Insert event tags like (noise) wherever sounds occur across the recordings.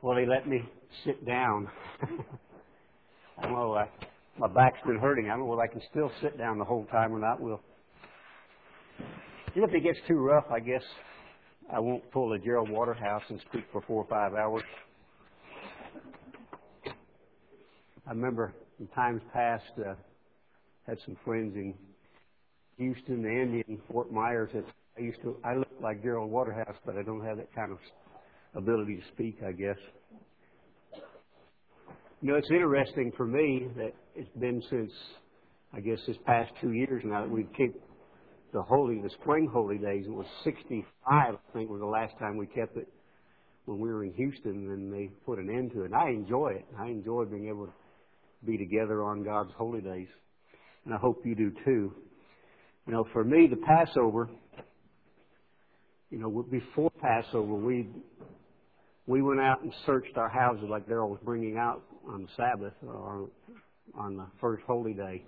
Well, he let me sit down. I don't know, uh, my back's been hurting. I don't know whether I can still sit down the whole time or not. We'll. And if it gets too rough, I guess I won't pull a Gerald Waterhouse and speak for four or five hours. I remember in times past, uh, had some friends in Houston and Fort Myers that I used to. I look like Gerald Waterhouse, but I don't have that kind of ability to speak. I guess. You know, it's interesting for me that it's been since, I guess, this past two years now that we've kept the holy, the spring holy days. It was 65, I think, was the last time we kept it when we were in Houston, and they put an end to it. And I enjoy it. I enjoy being able to be together on God's holy days, and I hope you do too. You know, for me, the Passover, you know, before Passover, we we went out and searched our houses like Daryl was bringing out on the Sabbath or on the first holy day.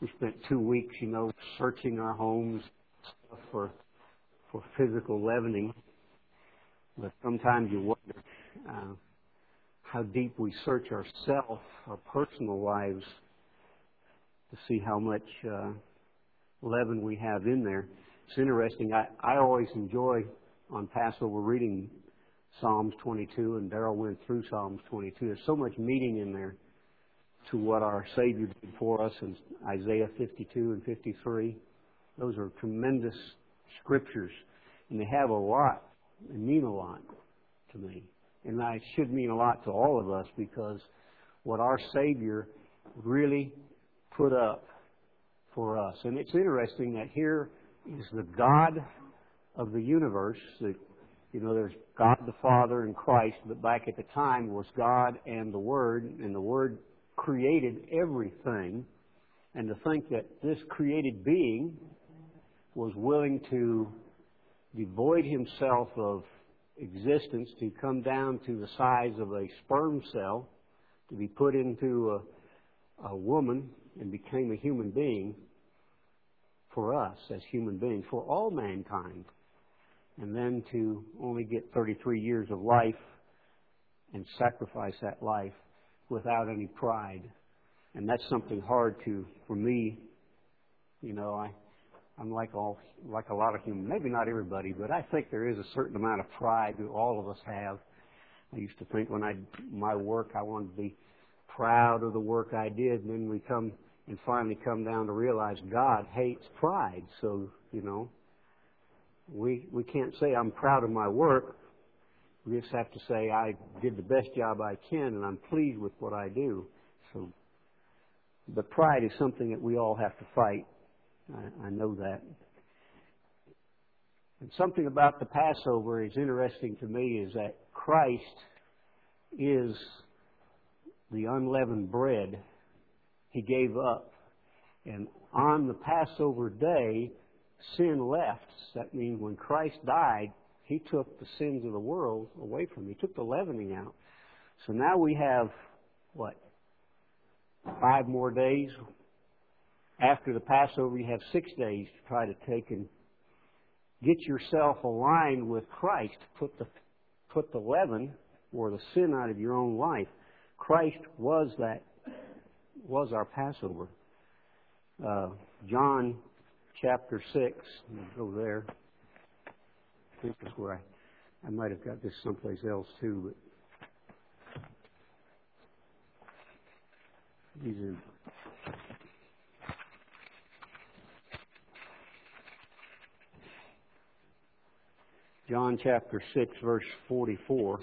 We spent two weeks, you know, searching our homes for for physical leavening. But sometimes you wonder uh, how deep we search ourselves, our personal lives, to see how much uh, leaven we have in there. It's interesting. I, I always enjoy on Passover reading Psalms 22, and Daryl went through Psalms 22. There's so much meaning in there to what our Savior did for us in Isaiah 52 and 53. Those are tremendous scriptures, and they have a lot, they mean a lot to me. And that should mean a lot to all of us because what our Savior really put up for us. And it's interesting that here is the God of the universe, the you know, there's God the Father and Christ, but back at the time was God and the Word, and the Word created everything. And to think that this created being was willing to devoid himself of existence, to come down to the size of a sperm cell, to be put into a, a woman and became a human being for us as human beings, for all mankind and then to only get 33 years of life and sacrifice that life without any pride. And that's something hard to, for me, you know, I, I'm like all, like a lot of human, maybe not everybody, but I think there is a certain amount of pride that all of us have. I used to think when I, my work, I wanted to be proud of the work I did, and then we come and finally come down to realize God hates pride. So, you know, we, we can't say I'm proud of my work. We just have to say I did the best job I can and I'm pleased with what I do. So, but pride is something that we all have to fight. I, I know that. And something about the Passover is interesting to me is that Christ is the unleavened bread he gave up. And on the Passover day, sin left. That means when Christ died, He took the sins of the world away from me. He took the leavening out. So now we have, what, five more days? After the Passover, you have six days to try to take and get yourself aligned with Christ. Put the, put the leaven or the sin out of your own life. Christ was that, was our Passover. Uh, John chapter 6. Go there. I think that's where I, I might have got this someplace else too, but these are. John chapter 6, verse 44.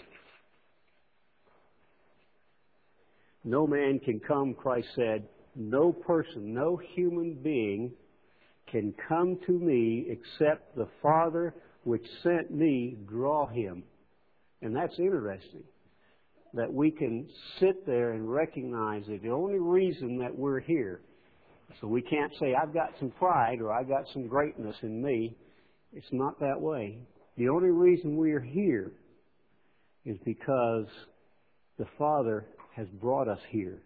No man can come, Christ said, no person, no human being can come to me except the Father which sent me draw him. And that's interesting. That we can sit there and recognize that the only reason that we're here, so we can't say, I've got some pride or I've got some greatness in me. It's not that way. The only reason we are here is because the Father has brought us here.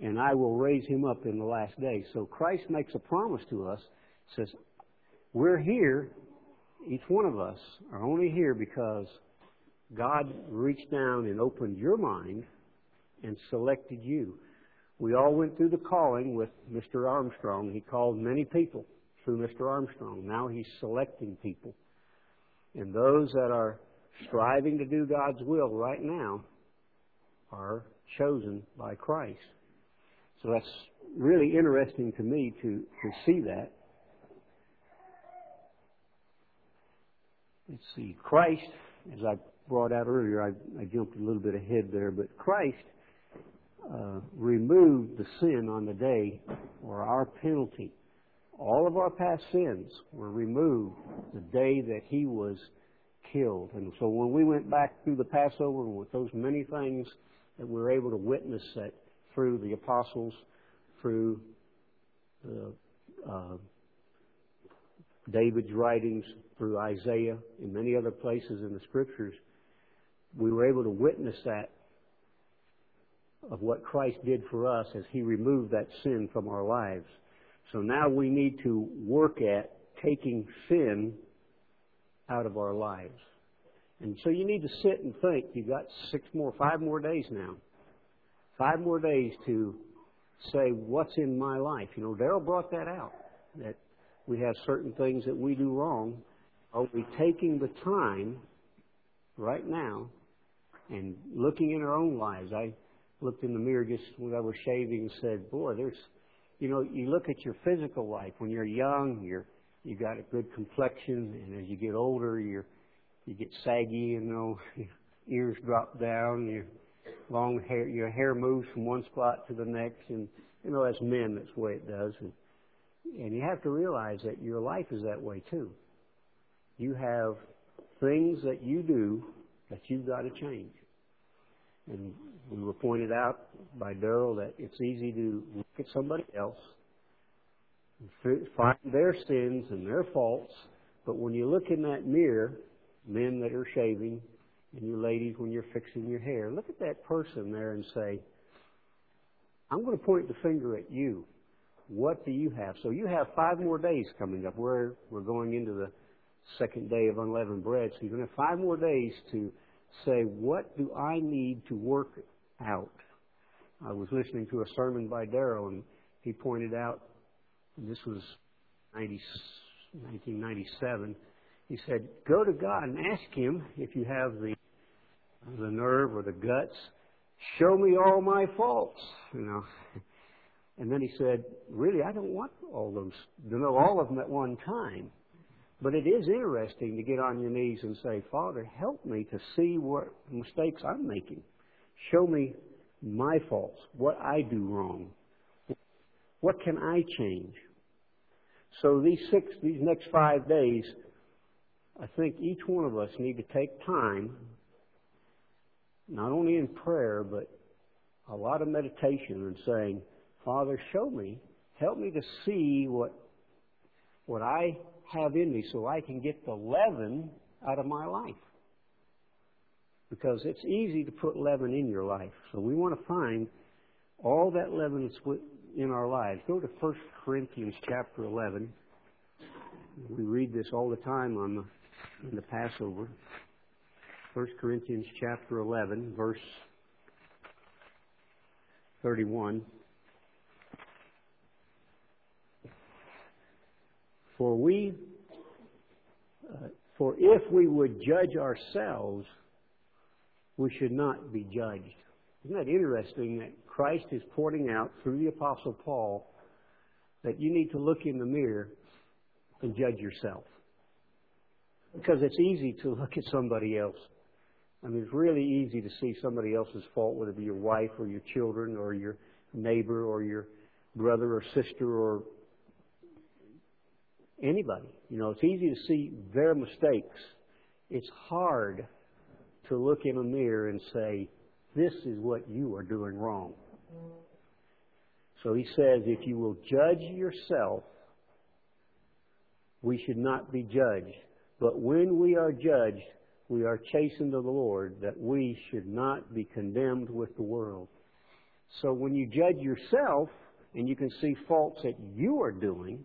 And I will raise him up in the last day. So Christ makes a promise to us says, We're here, each one of us are only here because God reached down and opened your mind and selected you. We all went through the calling with Mr. Armstrong. He called many people through Mr. Armstrong. Now he's selecting people. And those that are striving to do God's will right now are chosen by Christ. So that's really interesting to me to, to see that. Let's see. Christ, as I brought out earlier, I, I jumped a little bit ahead there, but Christ uh, removed the sin on the day or our penalty. All of our past sins were removed the day that He was killed. And so when we went back through the Passover with those many things that we were able to witness that through the apostles, through the, uh, David's writings, through Isaiah, and many other places in the Scriptures, we were able to witness that of what Christ did for us as He removed that sin from our lives. So now we need to work at taking sin out of our lives. And so you need to sit and think. You've got six more, five more days now. Five more days to say, what's in my life? You know, Daryl brought that out, that we have certain things that we do wrong. Are we taking the time right now and looking in our own lives? I looked in the mirror just when I was shaving and said, boy, there's, you know, you look at your physical life. When you're young, you're, you got a good complexion, and as you get older, you're, you get saggy, you know, your (laughs) ears drop down, your long hair, your hair moves from one spot to the next, and, you know, as men, that's the way it does. And, and you have to realize that your life is that way too. You have things that you do that you've got to change. And we were pointed out by Daryl that it's easy to look at somebody else, find their sins and their faults, but when you look in that mirror, men that are shaving, and you ladies when you're fixing your hair, look at that person there and say, I'm going to point the finger at you. What do you have? So you have five more days coming up. We're, we're going into the second day of unleavened bread, so you're going to have five more days to say, what do I need to work out? I was listening to a sermon by Daryl, and he pointed out, this was 90, 1997, he said, go to God and ask Him if you have the, the nerve or the guts, show me all my faults, you know. And then he said, really, I don't want all those, to know all of them at one time. But it is interesting to get on your knees and say, Father, help me to see what mistakes I'm making. Show me my faults, what I do wrong. What can I change? So these six, these next five days, I think each one of us need to take time, not only in prayer, but a lot of meditation and saying, Father, show me, help me to see what what I have in me so I can get the leaven out of my life. Because it's easy to put leaven in your life. So we want to find all that leaven that's in our lives. Go to 1 Corinthians chapter 11. We read this all the time on the, in the Passover. 1 Corinthians chapter 11, verse 31. For we, uh, for if we would judge ourselves, we should not be judged. Isn't that interesting that Christ is pointing out through the Apostle Paul that you need to look in the mirror and judge yourself? Because it's easy to look at somebody else. I mean, it's really easy to see somebody else's fault, whether it be your wife or your children or your neighbor or your brother or sister or anybody. You know, it's easy to see their mistakes. It's hard to look in a mirror and say, this is what you are doing wrong. So he says, if you will judge yourself, we should not be judged. But when we are judged, we are chastened of the Lord that we should not be condemned with the world. So when you judge yourself and you can see faults that you are doing,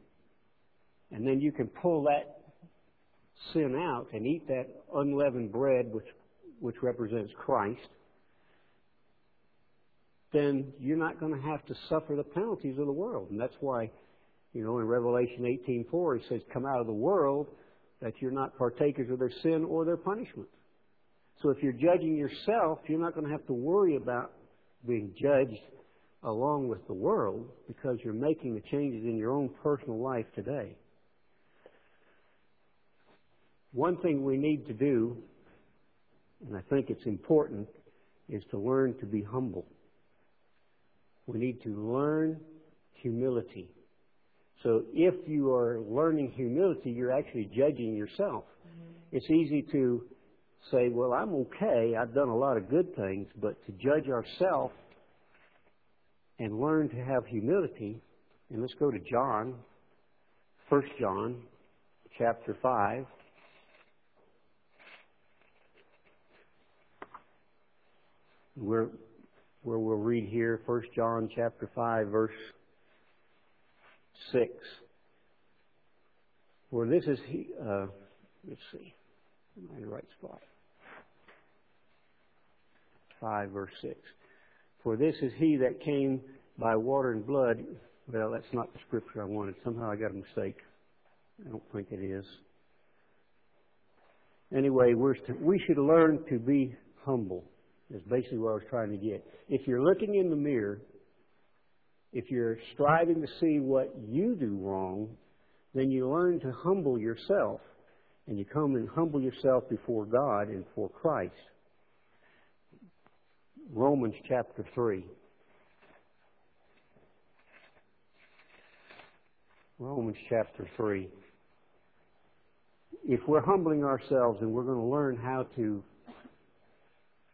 and then you can pull that sin out and eat that unleavened bread, which which represents Christ, then you're not going to have to suffer the penalties of the world. And that's why, you know, in Revelation 18:4 he says, "Come out of the world that you're not partakers of their sin or their punishment." So if you're judging yourself, you're not going to have to worry about being judged along with the world because you're making the changes in your own personal life today. One thing we need to do, and I think it's important, is to learn to be humble. We need to learn humility. So if you are learning humility, you're actually judging yourself. Mm-hmm. It's easy to say, well, I'm okay. I've done a lot of good things, but to judge ourselves and learn to have humility, and let's go to John, 1 John chapter 5. We're where we'll read here 1 John chapter 5 verse 6. For this is he, uh, let's see, am I in the right spot? 5 verse 6. For this is he that came by water and blood. Well, that's not the scripture I wanted. Somehow I got a mistake. I don't think it is. Anyway, we should learn to be humble. Is basically what I was trying to get. If you're looking in the mirror, if you're striving to see what you do wrong, then you learn to humble yourself. And you come and humble yourself before God and for Christ. Romans chapter 3. Romans chapter 3. If we're humbling ourselves and we're going to learn how to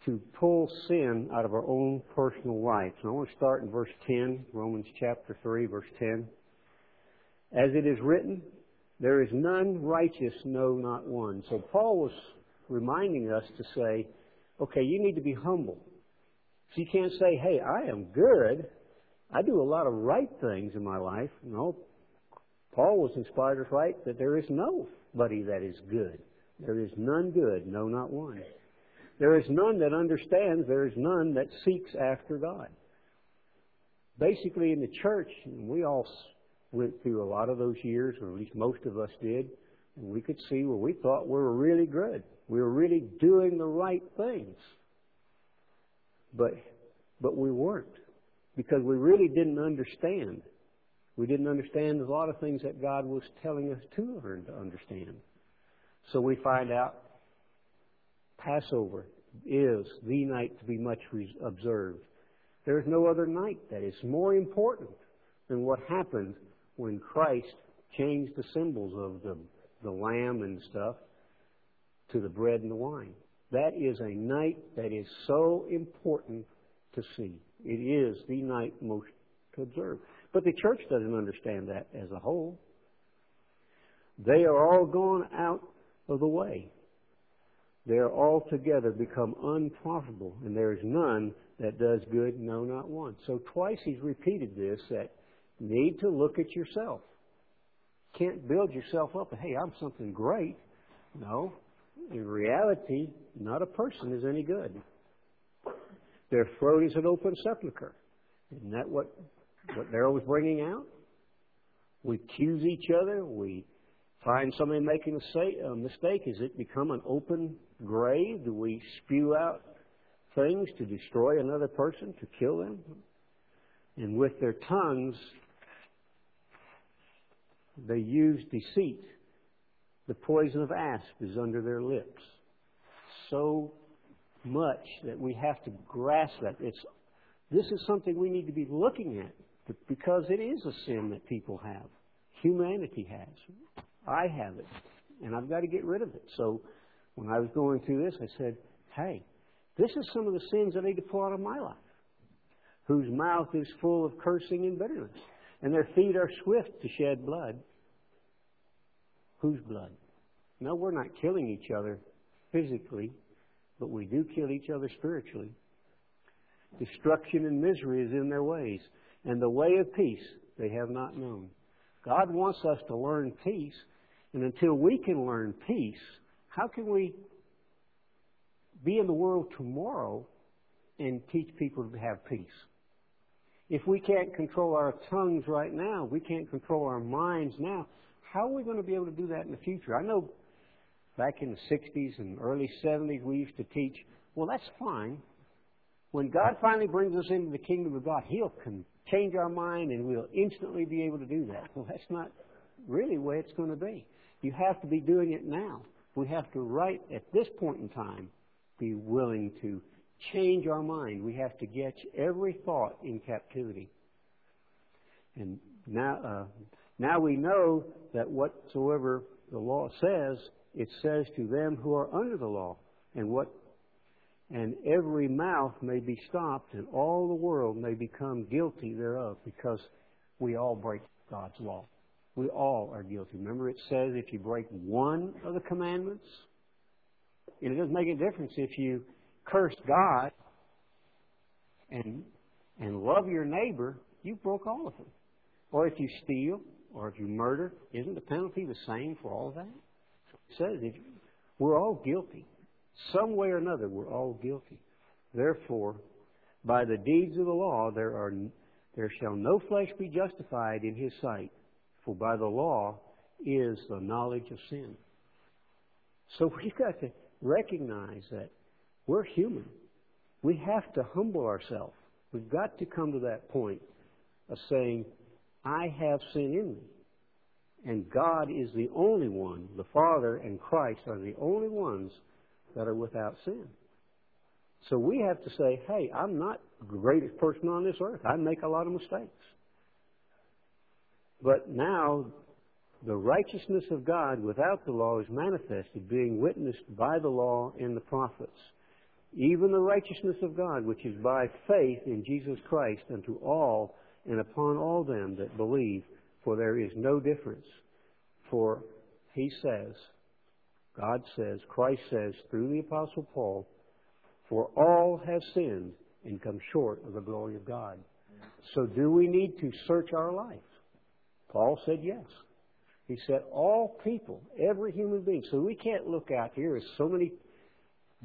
to pull sin out of our own personal life. And I want to start in verse 10, Romans chapter 3, verse 10. As it is written, there is none righteous, no, not one. So Paul was reminding us to say, okay, you need to be humble. So you can't say, hey, I am good. I do a lot of right things in my life. No. Paul was inspired to write that there is nobody that is good. There is none good, no, not one. There is none that understands. There is none that seeks after God. Basically, in the church, we all went through a lot of those years, or at least most of us did, and we could see where we thought we were really good. We were really doing the right things. But, but we weren't. Because we really didn't understand. We didn't understand a lot of things that God was telling us to learn to understand. So we find out Passover is the night to be much observed. There is no other night that is more important than what happened when Christ changed the symbols of the, the lamb and stuff to the bread and the wine. That is a night that is so important to see. It is the night most to observe. But the church doesn't understand that as a whole. They are all gone out of the way they are altogether become unprofitable, and there is none that does good, no, not one. So twice he's repeated this that need to look at yourself. Can't build yourself up. Hey, I'm something great. No. In reality, not a person is any good. Their throat is an open sepulchre. Isn't that what, what they're bringing out? We accuse each other. We find somebody making a mistake. Is it become an open grave? Do we spew out things to destroy another person, to kill them? And with their tongues, they use deceit. The poison of asp is under their lips. So much that we have to grasp that. It's, this is something we need to be looking at because it is a sin that people have. Humanity has. I have it. And I've got to get rid of it. So when I was going through this, I said, hey, this is some of the sins that I need to pull out of my life, whose mouth is full of cursing and bitterness, and their feet are swift to shed blood. Whose blood? No, we're not killing each other physically, but we do kill each other spiritually. Destruction and misery is in their ways, and the way of peace they have not known. God wants us to learn peace, and until we can learn peace, how can we be in the world tomorrow and teach people to have peace. If we can't control our tongues right now, we can't control our minds now, how are we going to be able to do that in the future? I know back in the 60s and early 70s we used to teach, well, that's fine. When God finally brings us into the kingdom of God, He'll change our mind and we'll instantly be able to do that. Well, that's not really the way it's going to be. You have to be doing it now. We have to, right at this point in time, be willing to change our mind. We have to get every thought in captivity. And now, uh, now we know that whatsoever the law says, it says to them who are under the law. And what and every mouth may be stopped, and all the world may become guilty thereof, because we all break God's law. We all are guilty. Remember, it says if you break one of the commandments, and it doesn't make a difference if you curse God and and love your neighbor, you broke all of them. Or if you steal, or if you murder, isn't the penalty the same for all of that? It says if, we're all guilty. Some way or another, we're all guilty. Therefore, by the deeds of the law, there are there shall no flesh be justified in his sight, for by the law is the knowledge of sin. So (laughs) we've got to recognize that we're human. We have to humble ourselves. We've got to come to that point of saying, I have sin in me. And God is the only one, the Father and Christ are the only ones that are without sin. So we have to say, hey, I'm not the greatest person on this earth. I make a lot of mistakes. But now the righteousness of God without the law is manifested, being witnessed by the law and the prophets. Even the righteousness of God, which is by faith in Jesus Christ unto all and upon all them that believe, for there is no difference. For he says, God says, Christ says through the Apostle Paul, for all have sinned and come short of the glory of God. So do we need to search our life? Paul said yes. He said, all people, every human being. So we can't look out here as so many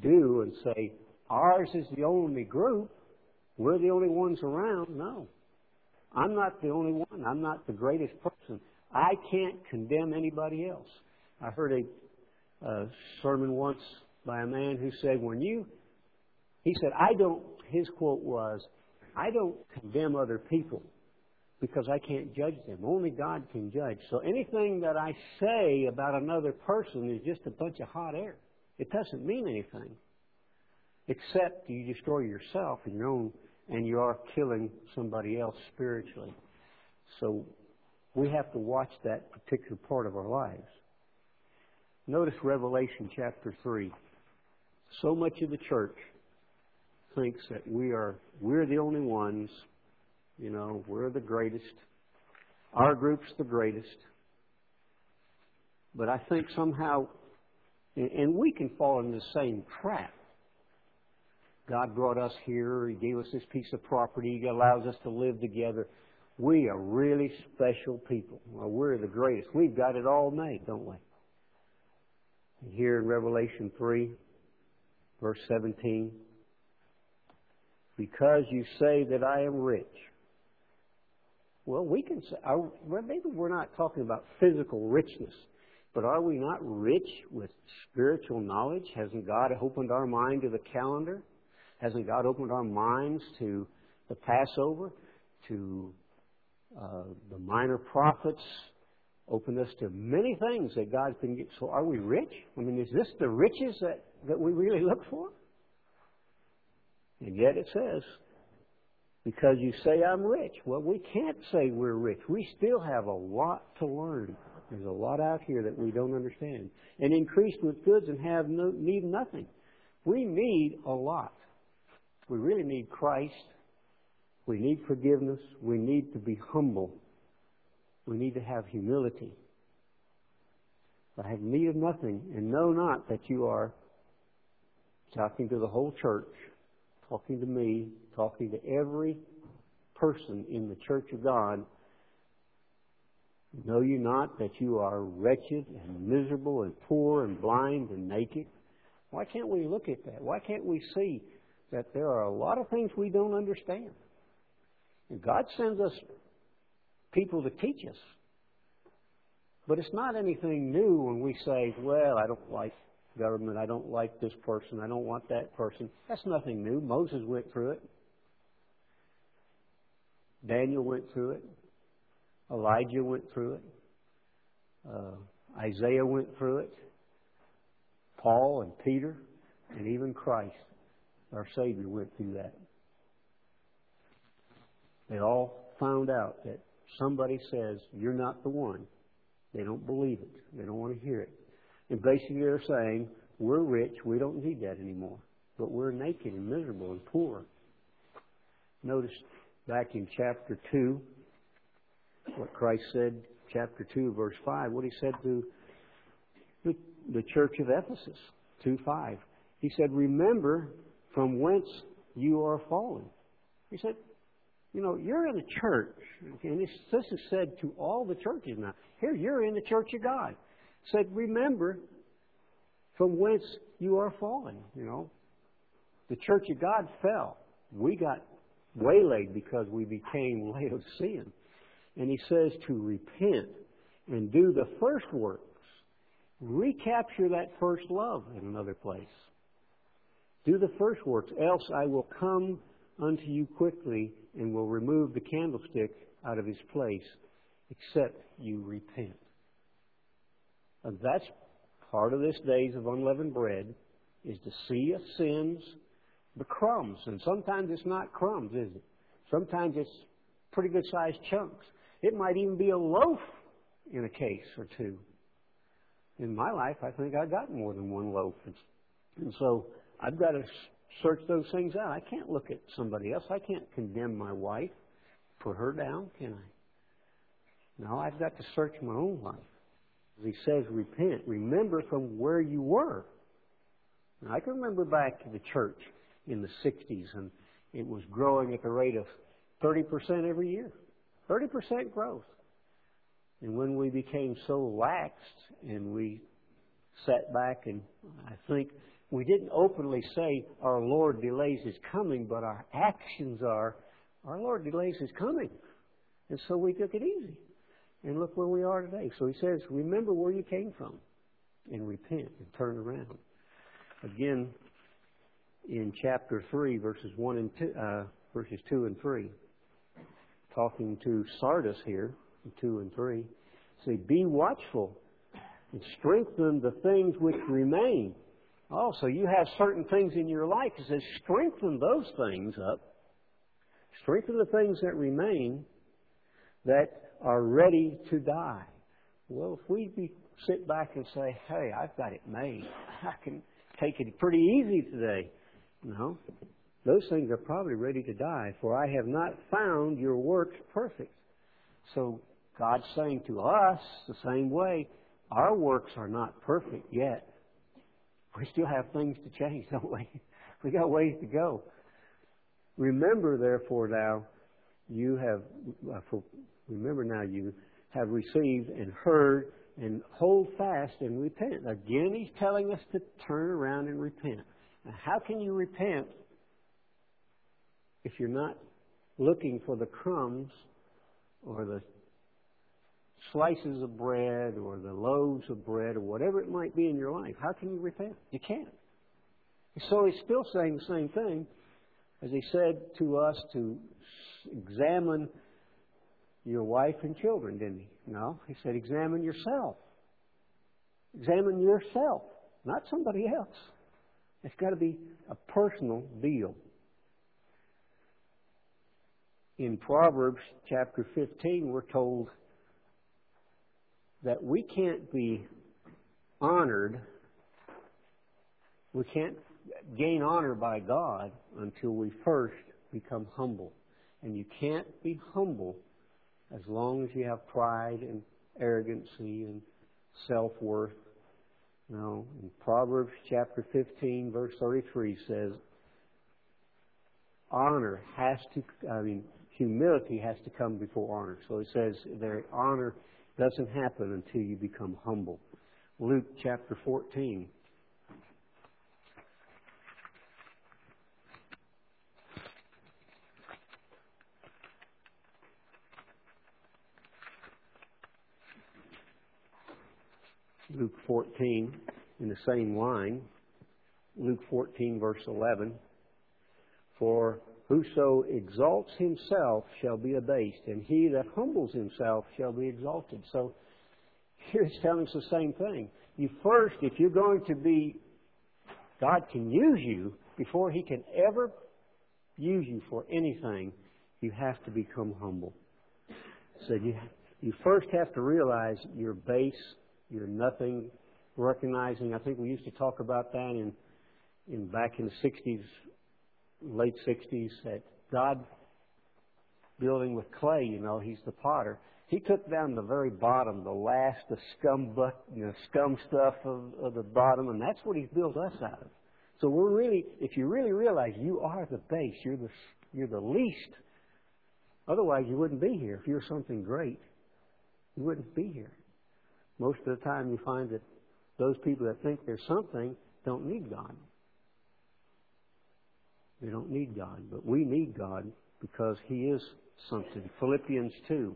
do and say, ours is the only group. We're the only ones around. No. I'm not the only one. I'm not the greatest person. I can't condemn anybody else. I heard a, a sermon once by a man who said, when you, he said, I don't, his quote was, I don't condemn other people because I can't judge them. Only God can judge. So anything that I say about another person is just a bunch of hot air. It doesn't mean anything. Except you destroy yourself and your own and you are killing somebody else spiritually. So we have to watch that particular part of our lives. Notice Revelation chapter 3. So much of the church thinks that we are we're the only ones you know, we're the greatest. Our group's the greatest. But I think somehow, and we can fall in the same trap. God brought us here. He gave us this piece of property. He allows us to live together. We are really special people. Well, we're the greatest. We've got it all made, don't we? Here in Revelation 3, verse 17, because you say that I am rich well, we can say, are, maybe we're not talking about physical richness, but are we not rich with spiritual knowledge? Hasn't God opened our mind to the calendar? Hasn't God opened our minds to the Passover, to uh, the minor prophets, opened us to many things that God can get. So are we rich? I mean, is this the riches that, that we really look for? And yet it says, because you say I'm rich. Well, we can't say we're rich. We still have a lot to learn. There's a lot out here that we don't understand. And increased with goods and have no, need nothing. We need a lot. We really need Christ. We need forgiveness. We need to be humble. We need to have humility. I have need of nothing and know not that you are talking to the whole church, talking to me, talking to every person in the church of God. Know you not that you are wretched and miserable and poor and blind and naked? Why can't we look at that? Why can't we see that there are a lot of things we don't understand? And God sends us people to teach us. But it's not anything new when we say, well, I don't like government, I don't like this person, I don't want that person. That's nothing new. Moses went through it. Daniel went through it. Elijah went through it. Uh, Isaiah went through it. Paul and Peter and even Christ, our Savior, went through that. They all found out that somebody says, You're not the one. They don't believe it. They don't want to hear it. And basically, they're saying, We're rich. We don't need that anymore. But we're naked and miserable and poor. Notice back in chapter 2 what Christ said, chapter 2, verse 5, what he said to the, the church of Ephesus, 2 5. He said, Remember from whence you are fallen. He said, You know, you're in a church, and this, this is said to all the churches now. Here, you're in the church of God. Said, Remember from whence you are fallen. You know, the church of God fell. We got waylaid because we became (laughs) Laodicean. And he says to repent and do the first works. Recapture that first love in another place. Do the first works, else I will come unto you quickly and will remove the candlestick out of his place, except you repent. And that's part of this days of unleavened bread, is to see us sins, the crumbs. And sometimes it's not crumbs, is it? Sometimes it's pretty good sized chunks. It might even be a loaf in a case or two. In my life, I think I got more than one loaf. And so I've got to search those things out. I can't look at somebody else. I can't condemn my wife, put her down, can I? No, I've got to search my own life. He says, repent. Remember from where you were. Now, I can remember back to the church in the 60s, and it was growing at the rate of 30% every year. 30% growth. And when we became so laxed and we sat back and I think we didn't openly say our Lord delays his coming, but our actions are our Lord delays his coming. And so we took it easy. And look where we are today. So he says, remember where you came from and repent and turn around. Again, in chapter 3, verses 1 and 2, uh, verses 2 and 3 talking to Sardis here, 2 and 3, say, Be watchful and strengthen the things which remain. Also, you have certain things in your life. It says, strengthen those things up. Strengthen the things that remain that are ready to die. Well, if we sit back and say, hey, I've got it made, I can take it pretty easy today. No those things are probably ready to die, for I have not found your works perfect. So God's saying to us the same way, our works are not perfect yet. We still have things to change, (laughs) don't we? We got ways to go. Remember, therefore, now you have, uh, remember now you have received and heard and hold fast and repent. Again, he's telling us to turn around and repent. Now, how can you repent if you're not looking for the crumbs or the slices of bread or the loaves of bread or whatever it might be in your life, how can you repent? You can't. So he's still saying the same thing as he said to us to examine your wife and children, didn't he? No, he said examine yourself. Examine yourself, not somebody else. It's got to be a personal deal in Proverbs chapter 15, we're told that we can't be honored, we can't gain honor by God until we first become humble. And you can't be humble as long as you have pride and arrogancy and self worth. No, in Proverbs chapter 15, verse 33 says, honor has to, I mean, humility has to come before honor. So it says their honor doesn't happen until you become humble. Luke chapter 14. Luke 14 in the same line. Luke 14, verse 11. For whoso exalts himself shall be abased, and he that humbles himself shall be exalted. So here it's telling us the same thing. You first, if you're going to be, God can use you before He can ever use you for anything, you have to become humble. So you, you first have to realize you're base, you're nothing, recognizing, I think we used to talk about that in, in back in the 60s, late 60s, that God building with clay, you know, He's the potter. He took down the very bottom, the last, the scum, you know, scum stuff of, of the bottom, and that's what He's built us out of. So we're really, if you really realize you are the base, you're the, you're the least. Otherwise, you wouldn't be here. If you're something great, you wouldn't be here. Most of the time, you find that those people that think they're something don't need God. They don't need God, but we need God because He is something. Philippians 2.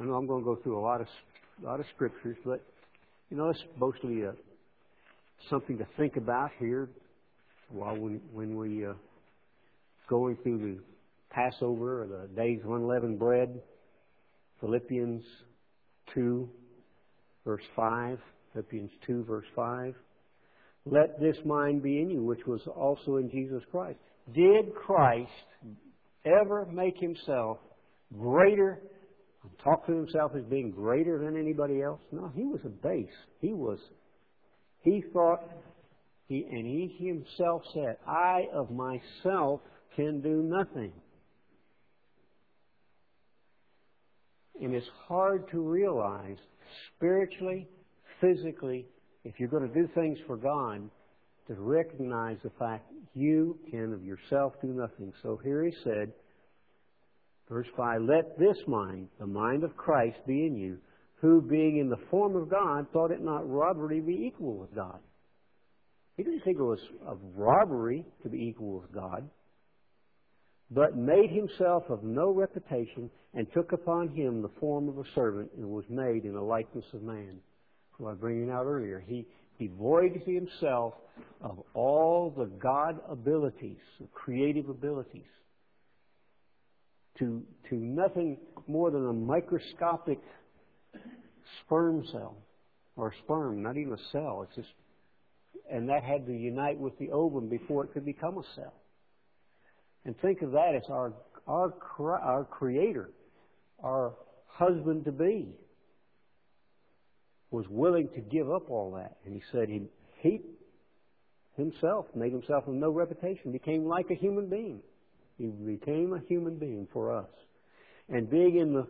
I know I'm going to go through a lot of a lot of scriptures, but you know it's mostly a, something to think about here while we, when we uh, going through the Passover or the days of unleavened bread. Philippians 2, verse 5. Philippians 2, verse 5. Let this mind be in you, which was also in Jesus Christ. Did Christ ever make himself greater talk to himself as being greater than anybody else. No, he was a base. He was, he thought, he, and he himself said, I of myself can do nothing. And it's hard to realize spiritually, physically, if you're going to do things for God, to recognize the fact you can of yourself do nothing. So here he said, Verse 5 Let this mind, the mind of Christ, be in you, who, being in the form of God, thought it not robbery to be equal with God. He didn't think it was a robbery to be equal with God, but made himself of no reputation, and took upon him the form of a servant, and was made in the likeness of man. Who I bringing out earlier. He devoid himself of all the God abilities, the creative abilities to, to nothing more than a microscopic sperm cell or sperm, not even a cell. It's just, and that had to unite with the ovum before it could become a cell. And think of that as our our our creator, our husband to be, was willing to give up all that, and he said he he himself made himself of no reputation, became like a human being. He became a human being for us. And being in the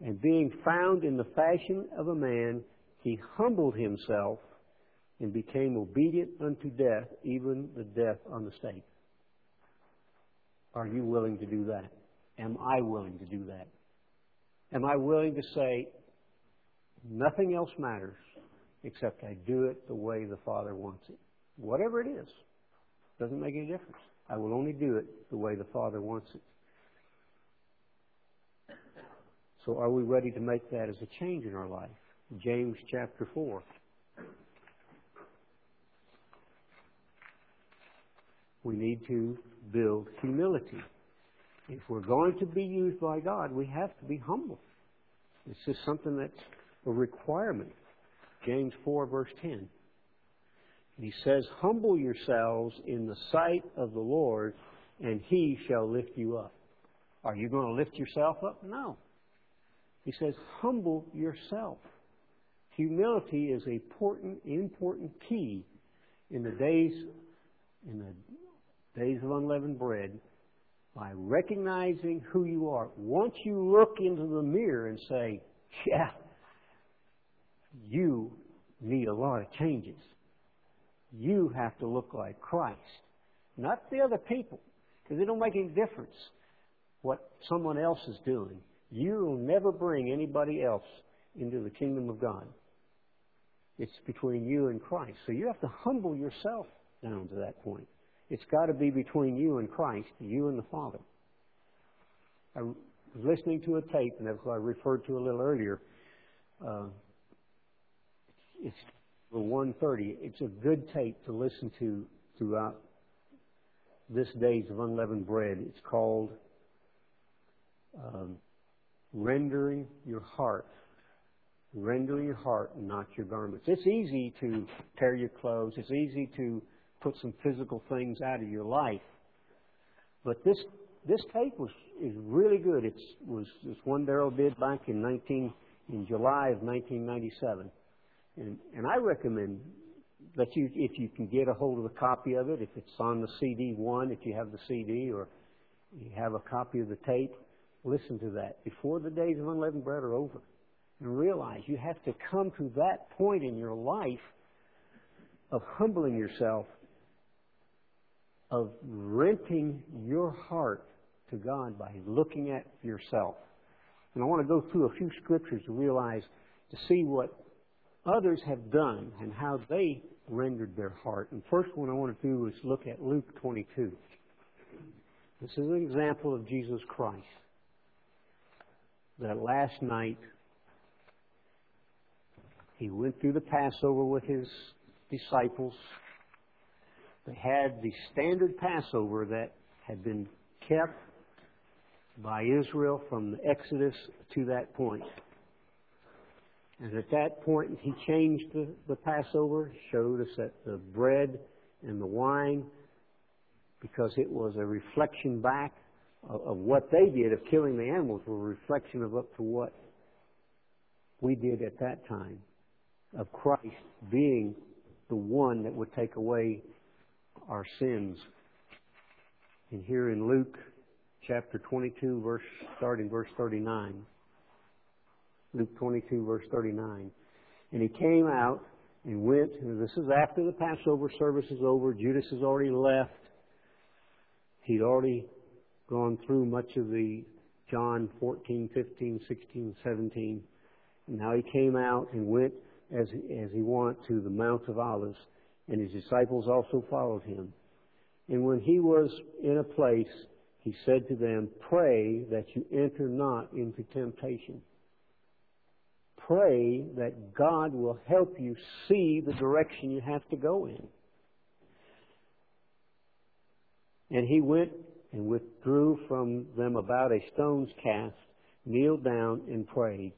and being found in the fashion of a man, he humbled himself and became obedient unto death, even the death on the stake. Are you willing to do that? Am I willing to do that? Am I willing to say, nothing else matters except I do it the way the Father wants it? Whatever it is, doesn't make any difference. I will only do it the way the Father wants it. So are we ready to make that as a change in our life? James chapter 4. We need to build humility. If we're going to be used by God, we have to be humble. It's just something that's a requirement. James 4, verse 10. He says, Humble yourselves in the sight of the Lord, and he shall lift you up. Are you going to lift yourself up? No. He says, Humble yourself. Humility is a important, important key in the days in the days of unleavened bread by recognizing who you are. Once you look into the mirror and say, Yeah, you need a lot of changes you have to look like Christ, not the other people, because it don't make any difference what someone else is doing. You will never bring anybody else into the kingdom of God. It's between you and Christ. So you have to humble yourself down to that point. It's got to be between you and Christ, you and the Father. I was listening to a tape, and that's what I referred to a little earlier. Uh, it's 130. It's a good tape to listen to throughout this days of unleavened bread. It's called um, rendering your heart. Rendering your heart not your garments. It's easy to tear your clothes. It's easy to put some physical things out of your life. But this this tape was is really good. It's was this one Daryl did back in 19 in July of 1997, and and I recommend that you if you can get a hold of a copy of it, if it's on the CD one, if you have the CD or you have a copy of the tape, listen to that before the days of unleavened bread are over, and realize you have to come to that point in your life of humbling yourself, of renting your heart to God by looking at yourself. And I want to go through a few scriptures to realize, to see what others have done and how they rendered their heart. And first one I want to do is look at Luke 22. This is an example of Jesus Christ. That last night, he went through the Passover with his disciples. They had the standard Passover that had been kept by Israel from the Exodus to that point. And at that point, he changed the, the Passover, showed us that the bread and the wine, because it was a reflection back of, of what they did of killing the animals, were a reflection of up to what we did at that time, of Christ being the one that would take away our sins. And here in Luke chapter 22, verse, starting verse 39. Luke 22, verse 39. And he came out and went, and this is after the Passover service is over. Judas has already left. He'd already gone through much of the John 14, 15, 16, 17. And now he came out and went as, as he went to the Mount of Olives, and his disciples also followed him. And when he was in a place, he said to them, Pray that you enter not into temptation. Pray that God will help you see the direction you have to go in. And he went and withdrew from them about a stone's cast, kneeled down and prayed,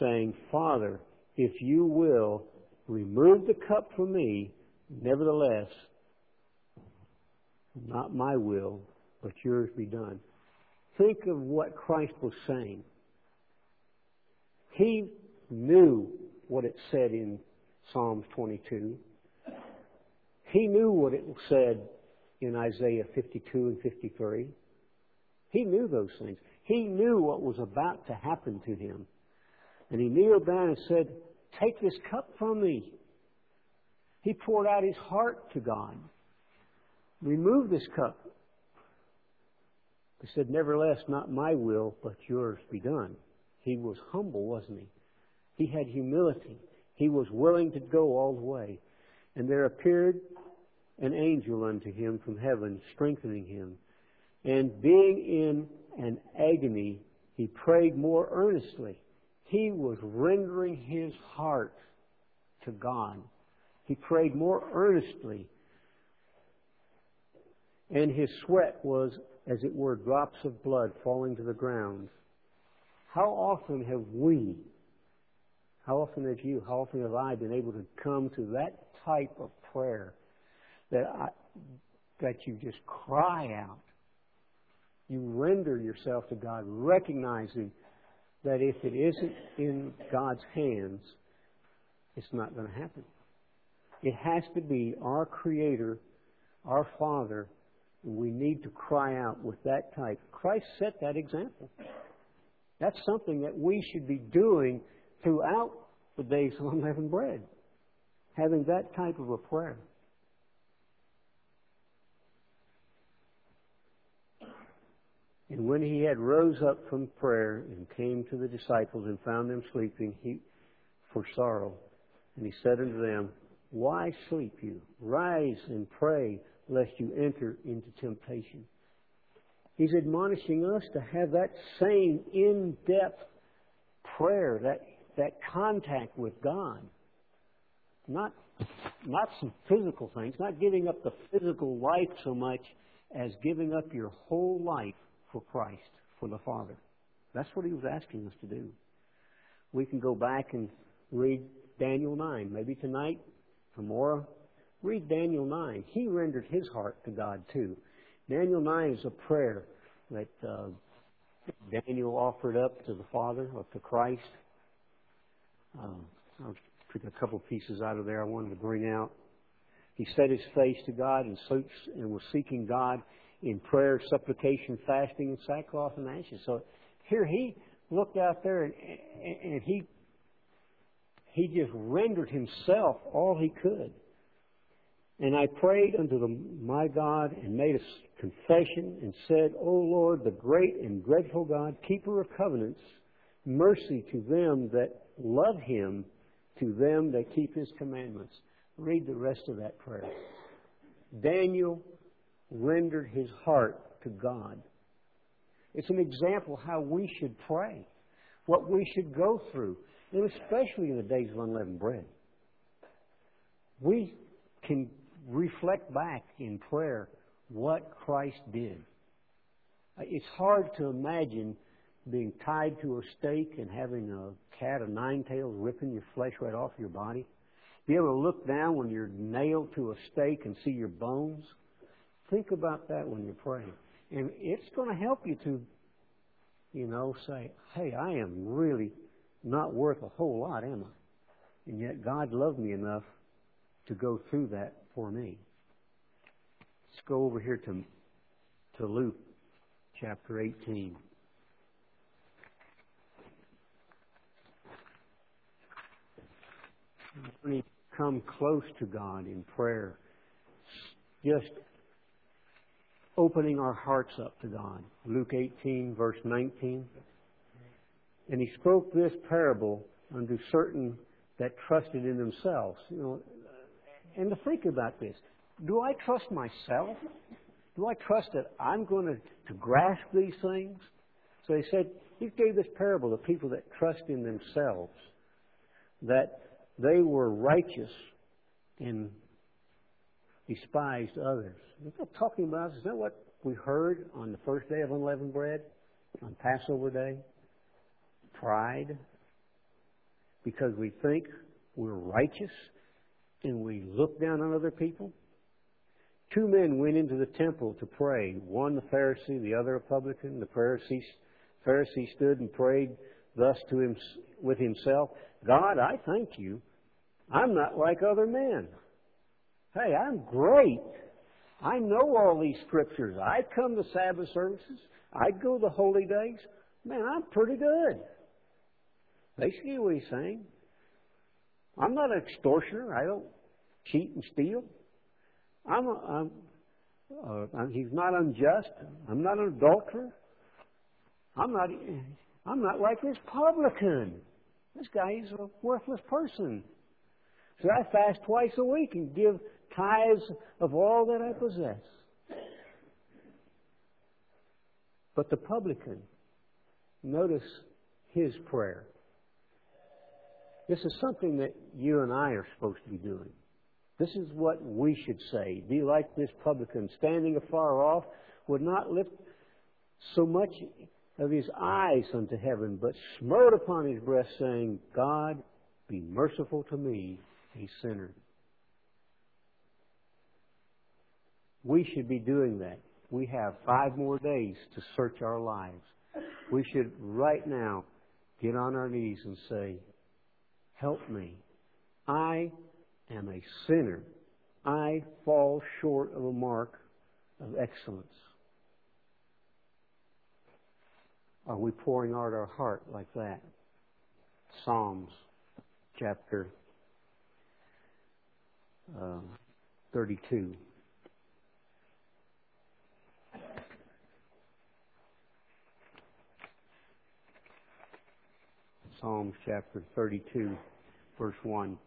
saying, Father, if you will, remove the cup from me, nevertheless, not my will, but yours be done. Think of what Christ was saying. He knew what it said in Psalms 22. He knew what it said in Isaiah 52 and 53. He knew those things. He knew what was about to happen to him. And he kneeled down and said, Take this cup from me. He poured out his heart to God. Remove this cup. He said, Nevertheless, not my will, but yours be done. He was humble, wasn't he? He had humility. He was willing to go all the way. And there appeared an angel unto him from heaven, strengthening him. And being in an agony, he prayed more earnestly. He was rendering his heart to God. He prayed more earnestly. And his sweat was as it were, drops of blood falling to the ground. How often have we, how often have you, how often have I been able to come to that type of prayer that I, that you just cry out? You render yourself to God, recognizing that if it isn't in God's hands, it's not going to happen. It has to be our Creator, our Father, we need to cry out with that type. Christ set that example. That's something that we should be doing throughout the days of (laughs) unleavened bread. Having that type of a prayer. And when he had rose up from prayer and came to the disciples and found them sleeping, he for sorrow. And he said unto them, Why sleep you? Rise and pray lest you enter into temptation. He's admonishing us to have that same in-depth prayer, that, that contact with God. not not some physical things, not giving up the physical life so much as giving up your whole life for Christ, for the Father. That's what he was asking us to do. We can go back and read Daniel 9. Maybe tonight, tomorrow, read Daniel 9. He rendered his heart to God too. Daniel 9 is a prayer that uh, Daniel offered up to the Father, up to Christ. Um, I'll pick a couple pieces out of there I wanted to bring out. He set his face to God and, and was seeking God in prayer, supplication, fasting, and sackcloth and ashes. So here he looked out there and, and he he just rendered himself all he could. And I prayed unto the, my God and made a confession and said, O Lord, the great and dreadful God, keeper of covenants, mercy to them that love him, to them that keep his commandments. Read the rest of that prayer. Daniel rendered his heart to God. It's an example how we should pray, what we should go through, and especially in the days of unleavened bread. We can reflect back in prayer what Christ did. Uh, it's hard to imagine being tied to a stake and having a cat of nine tails ripping your flesh right off your body. Be able to look down when you're nailed to a stake and see your bones. Think about that when you're praying. And it's going to help you to, you know, say, hey, I am really not worth a whole lot, am I? And yet God loved me enough to go through that for me. Let's go over here to, to Luke chapter 18. When we come close to God in prayer, just opening our hearts up to God. Luke 18, verse 19. And he spoke this parable unto certain that trusted in themselves. You know, and to think about this. Do I trust myself? Do I trust that I'm going to, to grasp these things? So he said, he gave this parable to people that trust in themselves, that they were righteous and despised others. Is that talking about? Is that what we heard on the first day of unleavened bread, on Passover day? Pride, because we think we're righteous and we look down on other people. Two men went into the temple to pray. One the Pharisee, the other a publican. The Pharisee, Pharisee stood and prayed thus to him with himself, God, I thank you. I'm not like other men. Hey, I'm great. I know all these scriptures. I come to Sabbath services. I go to holy days. Man, I'm pretty good. Basically what he's saying. I'm not an extortioner. I don't cheat and steal. I'm, a, I'm uh, he's not unjust. I'm not an adulterer. I'm not. I'm not like this publican. This guy is a worthless person. So I fast twice a week and give tithes of all that I possess. But the publican, notice his prayer. This is something that you and I are supposed to be doing. This is what we should say. Be like this publican, standing afar off, would not lift so much of his eyes unto heaven, but smote upon his breast, saying, God, be merciful to me, a sinner. We should be doing that. We have five more days to search our lives. We should right now get on our knees and say, Help me. I am a sinner. I fall short of a mark of excellence. Are we pouring out our heart like that? Psalms chapter uh, 32. Psalms chapter 32, verse 1.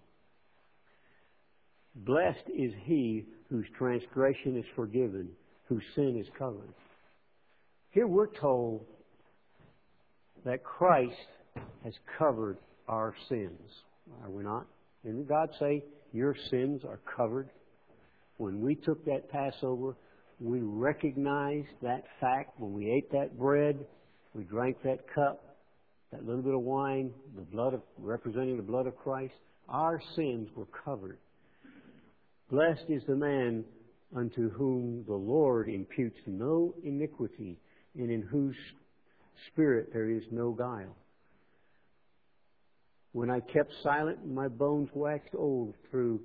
Blessed is he whose transgression is forgiven, whose sin is covered. Here we're told that Christ has covered our sins. Are we not? Didn't God say your sins are covered? When we took that Passover, we recognized that fact. When we ate that bread, we drank that cup, that little bit of wine, the blood of, representing the blood of Christ, our sins were covered. Blessed is the man unto whom the Lord imputes no iniquity, and in whose spirit there is no guile. When I kept silent, my bones waxed old through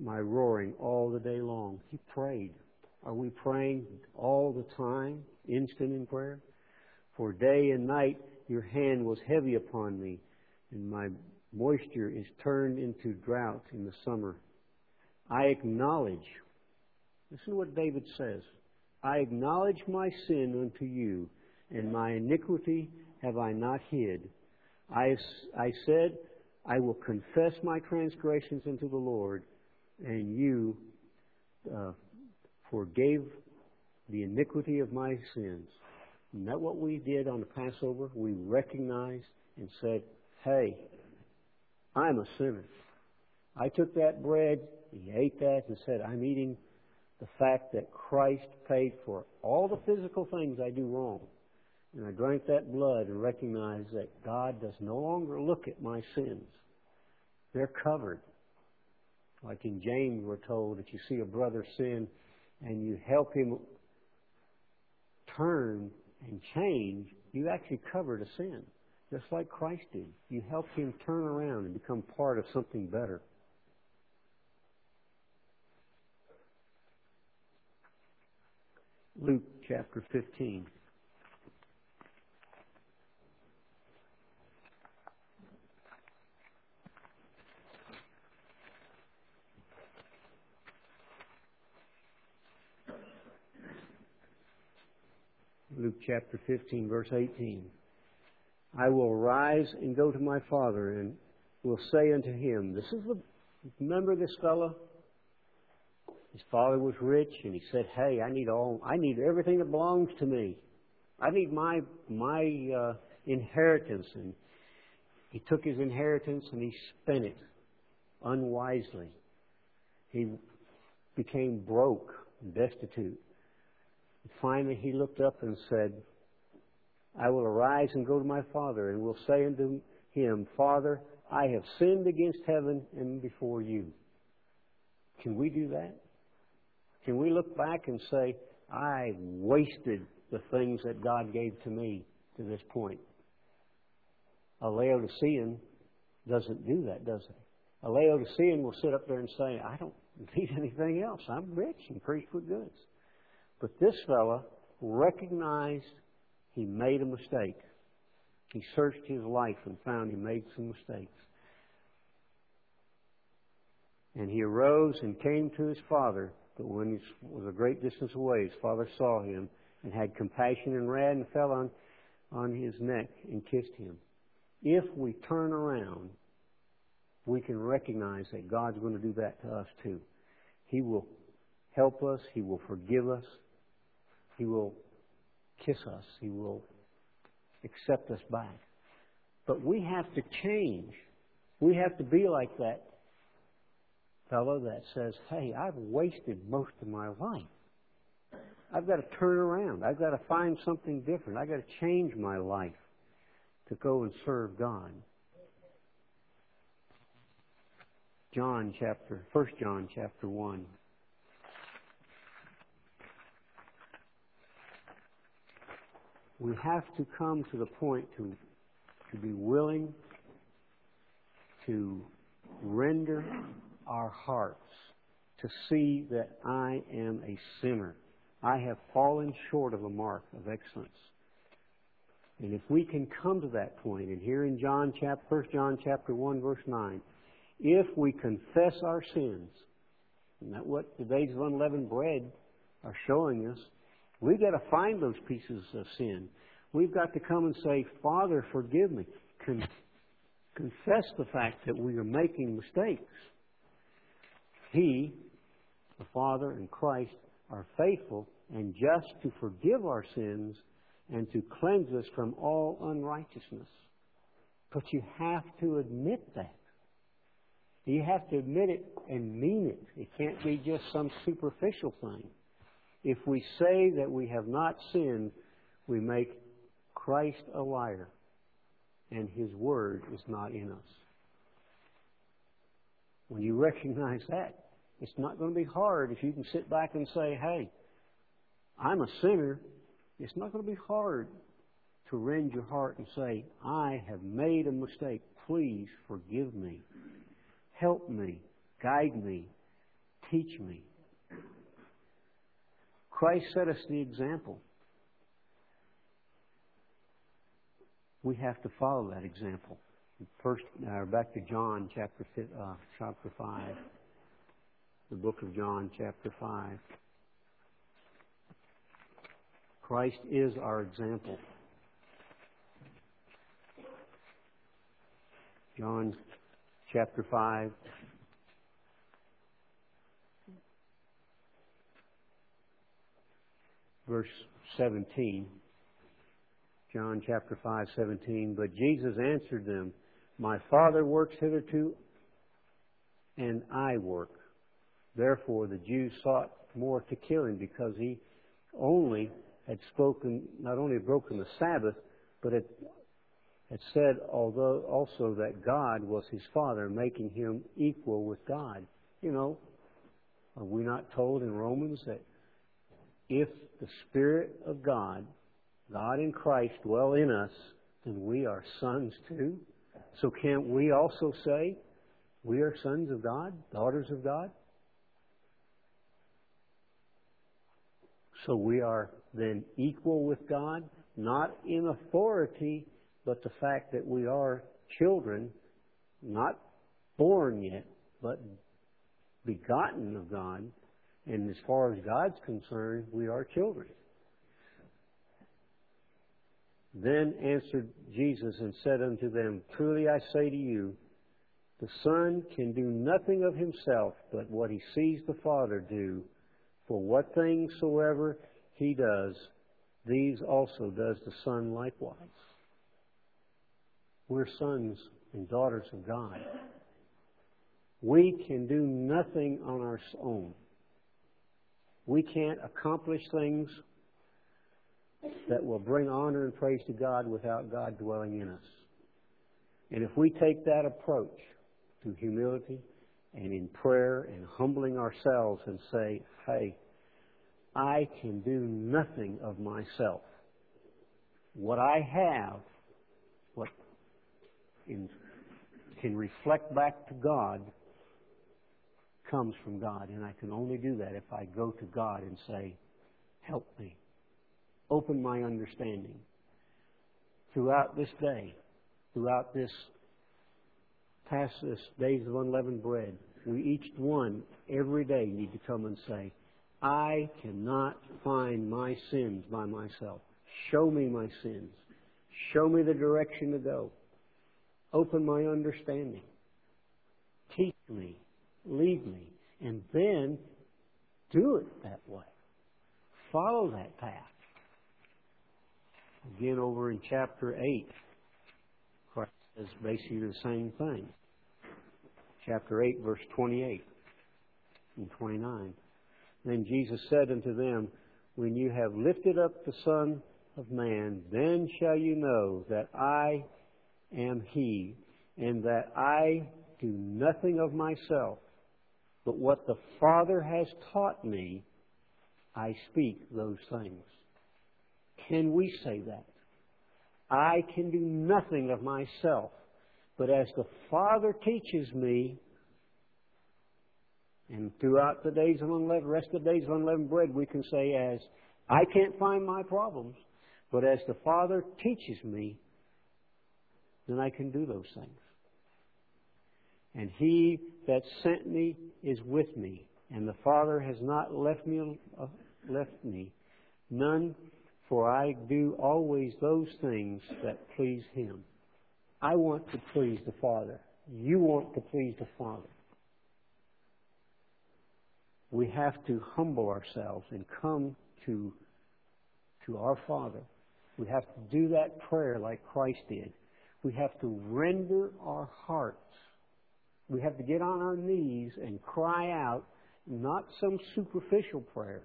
my roaring all the day long. He prayed. Are we praying all the time, instant in prayer? For day and night your hand was heavy upon me, and my moisture is turned into drought in the summer. I acknowledge, listen to what David says. I acknowledge my sin unto you, and my iniquity have I not hid. I, I said, I will confess my transgressions unto the Lord, and you uh, forgave the iniquity of my sins. Isn't that what we did on the Passover? We recognized and said, Hey, I'm a sinner. I took that bread, he ate that, and said, I'm eating the fact that Christ paid for all the physical things I do wrong. And I drank that blood and recognized that God does no longer look at my sins. They're covered. Like in James, we're told that you see a brother sin and you help him turn and change, you actually covered a sin, just like Christ did. You helped him turn around and become part of something better. Luke chapter 15. Luke chapter 15, verse 18. I will rise and go to my father and will say unto him, This is the, remember this fellow? His father was rich and he said, Hey, I need all, I need everything that belongs to me. I need my, my, uh, inheritance. And he took his inheritance and he spent it unwisely. He became broke and destitute. Finally, he looked up and said, I will arise and go to my father, and will say unto him, Father, I have sinned against heaven and before you. Can we do that? Can we look back and say, I wasted the things that God gave to me to this point? A Laodicean doesn't do that, does it? A Laodicean will sit up there and say, I don't need (laughs) anything else. I'm rich and preach with goods. But this fellow recognized he made a mistake. He searched his life and found he made some mistakes. And he arose and came to his father, but when he was a great distance away, his father saw him and had compassion and ran and fell on, on his neck and kissed him. If we turn around, we can recognize that God's going to do that to us too. He will help us. He will forgive us. He will kiss us. He will accept us back. But we have to change. We have to be like that fellow that says, hey, I've wasted most of my life. I've got to turn around. I've got to find something different. I've got to change my life to go and serve God. John chapter, 1 John chapter 1. We have to come to the point to, to be willing to render our hearts to see that I am a sinner. I have fallen short of a mark of excellence. And if we can come to that point, and here in John chapter, 1 John chapter 1 verse 9, if we confess our sins, and that what the days of unleavened bread are showing us, We've got to find those pieces of sin. We've got to come and say, Father, forgive me. Con- confess the fact that we are making mistakes. He, the Father and Christ, are faithful and just to forgive our sins and to cleanse us from all unrighteousness. But you have to admit that. You have to admit it and mean it. It can't be just some superficial thing. If we say that we have not sinned, we make Christ a liar, and His Word is not in us. When you recognize that, it's not going to be hard if you can sit back and say, hey, I'm a sinner. It's not going to be hard to rend your heart and say, I have made a mistake. Please forgive me. Help me. Guide me. Teach me. Christ set us the example. We have to follow that example. First, uh, back to John chapter uh, chapter five, the book of John chapter five. Christ is our example. John chapter 5. Verse 17. John chapter 5, 17. But Jesus answered them, My Father works hitherto, and I work. Therefore the Jews sought more to kill him because he only had spoken, not only broken the Sabbath, but had it said although also that God was his father, making him equal with God. You know, are we not told in Romans that if the Spirit of God, God in Christ, dwell in us, then we are sons too? So can't we also say we are sons of God, daughters of God? So we are then equal with God, not in authority, but the fact that we are children, not born yet, but begotten of God, and as far as God's concerned, we are children. Then answered Jesus and said unto them, Truly I say to you, the Son can do nothing of himself but what he sees the Father do. For what things soever he does, these also does the Son likewise. We're sons and daughters of God. We can do nothing on our own. We can't accomplish things that will bring honor and praise to God without God dwelling in us. And if we take that approach to humility and in prayer and humbling ourselves and say, hey, I can do nothing of myself. What I have, what in, can reflect back to God comes from God. And I can only do that if I go to God and say, Help me. Open my understanding. Throughout this day, throughout this past this days of unleavened bread, we each one every day need to come and say, I cannot find my sins by myself. Show me my sins. Show me the direction to go. Open my understanding. Teach me. Lead me. And then do it that way. Follow that path. Again, over in chapter 8, Christ says basically the same thing. Chapter 8, verse 28 and 29. Then Jesus said unto them, When you have lifted up the Son of Man, then shall you know that I am He, and that I do nothing of myself, but what the Father has taught me, I speak those things. Can we say that? I can do nothing of myself, but as the Father teaches me, and throughout the days of unleavened, rest of the days of unleavened bread, we can say as, I can't find my problems, but as the Father teaches me, then I can do those things. And he that sent me is with me, and the Father has not left me uh, left me none, for I do always those things that please him. I want to please the Father. You want to please the Father. We have to humble ourselves and come to, to our Father. We have to do that prayer like Christ did. We have to render our hearts We have to get on our knees and cry out, not some superficial prayer,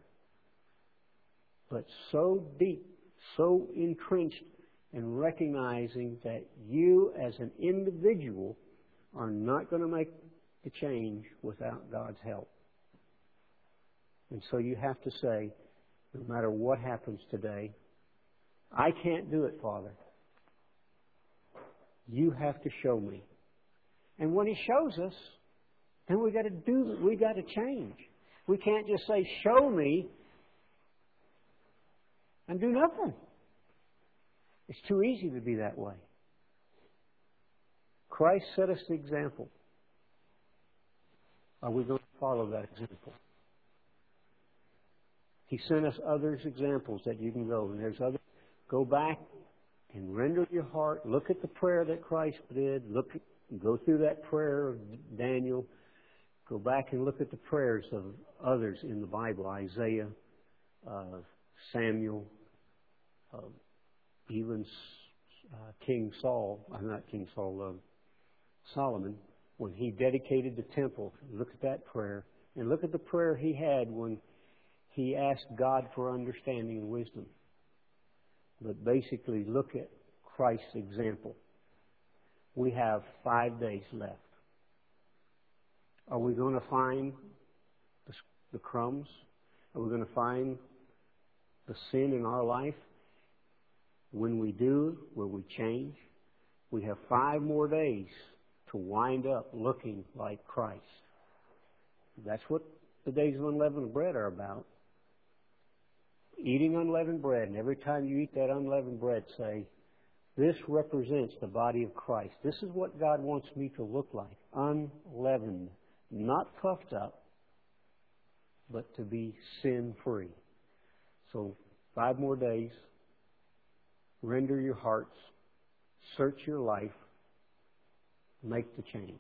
but so deep, so entrenched in recognizing that you as an individual are not going to make the change without God's help. And so you have to say, no matter what happens today, I can't do it, Father. You have to show me. And when He shows us, then we got to do. We got to change. We can't just say, "Show me," and do nothing. It's too easy to be that way. Christ set us the example. Are we going to follow that example? He sent us others examples that you can go, and there's other. Go back and render your heart. Look at the prayer that Christ did. Look, go through that prayer of Daniel. Go back and look at the prayers of others in the Bible: Isaiah, uh, Samuel, uh, even uh, King Saul. I'm uh, not King Saul. Uh, Solomon, when he dedicated the temple. Look at that prayer, and look at the prayer he had when he asked God for understanding and wisdom. But basically, look at Christ's example. We have five days left. Are we going to find the, crumbs? Are we going to find the sin in our life? When we do, will we change? We have five more days to wind up looking like Christ. That's what the days of unleavened bread are about eating unleavened bread, and every time you eat that unleavened bread, say, This represents the body of Christ. This is what God wants me to look like unleavened, not puffed up, but to be sin free. So, five more days. Render your hearts, search your life, make the change.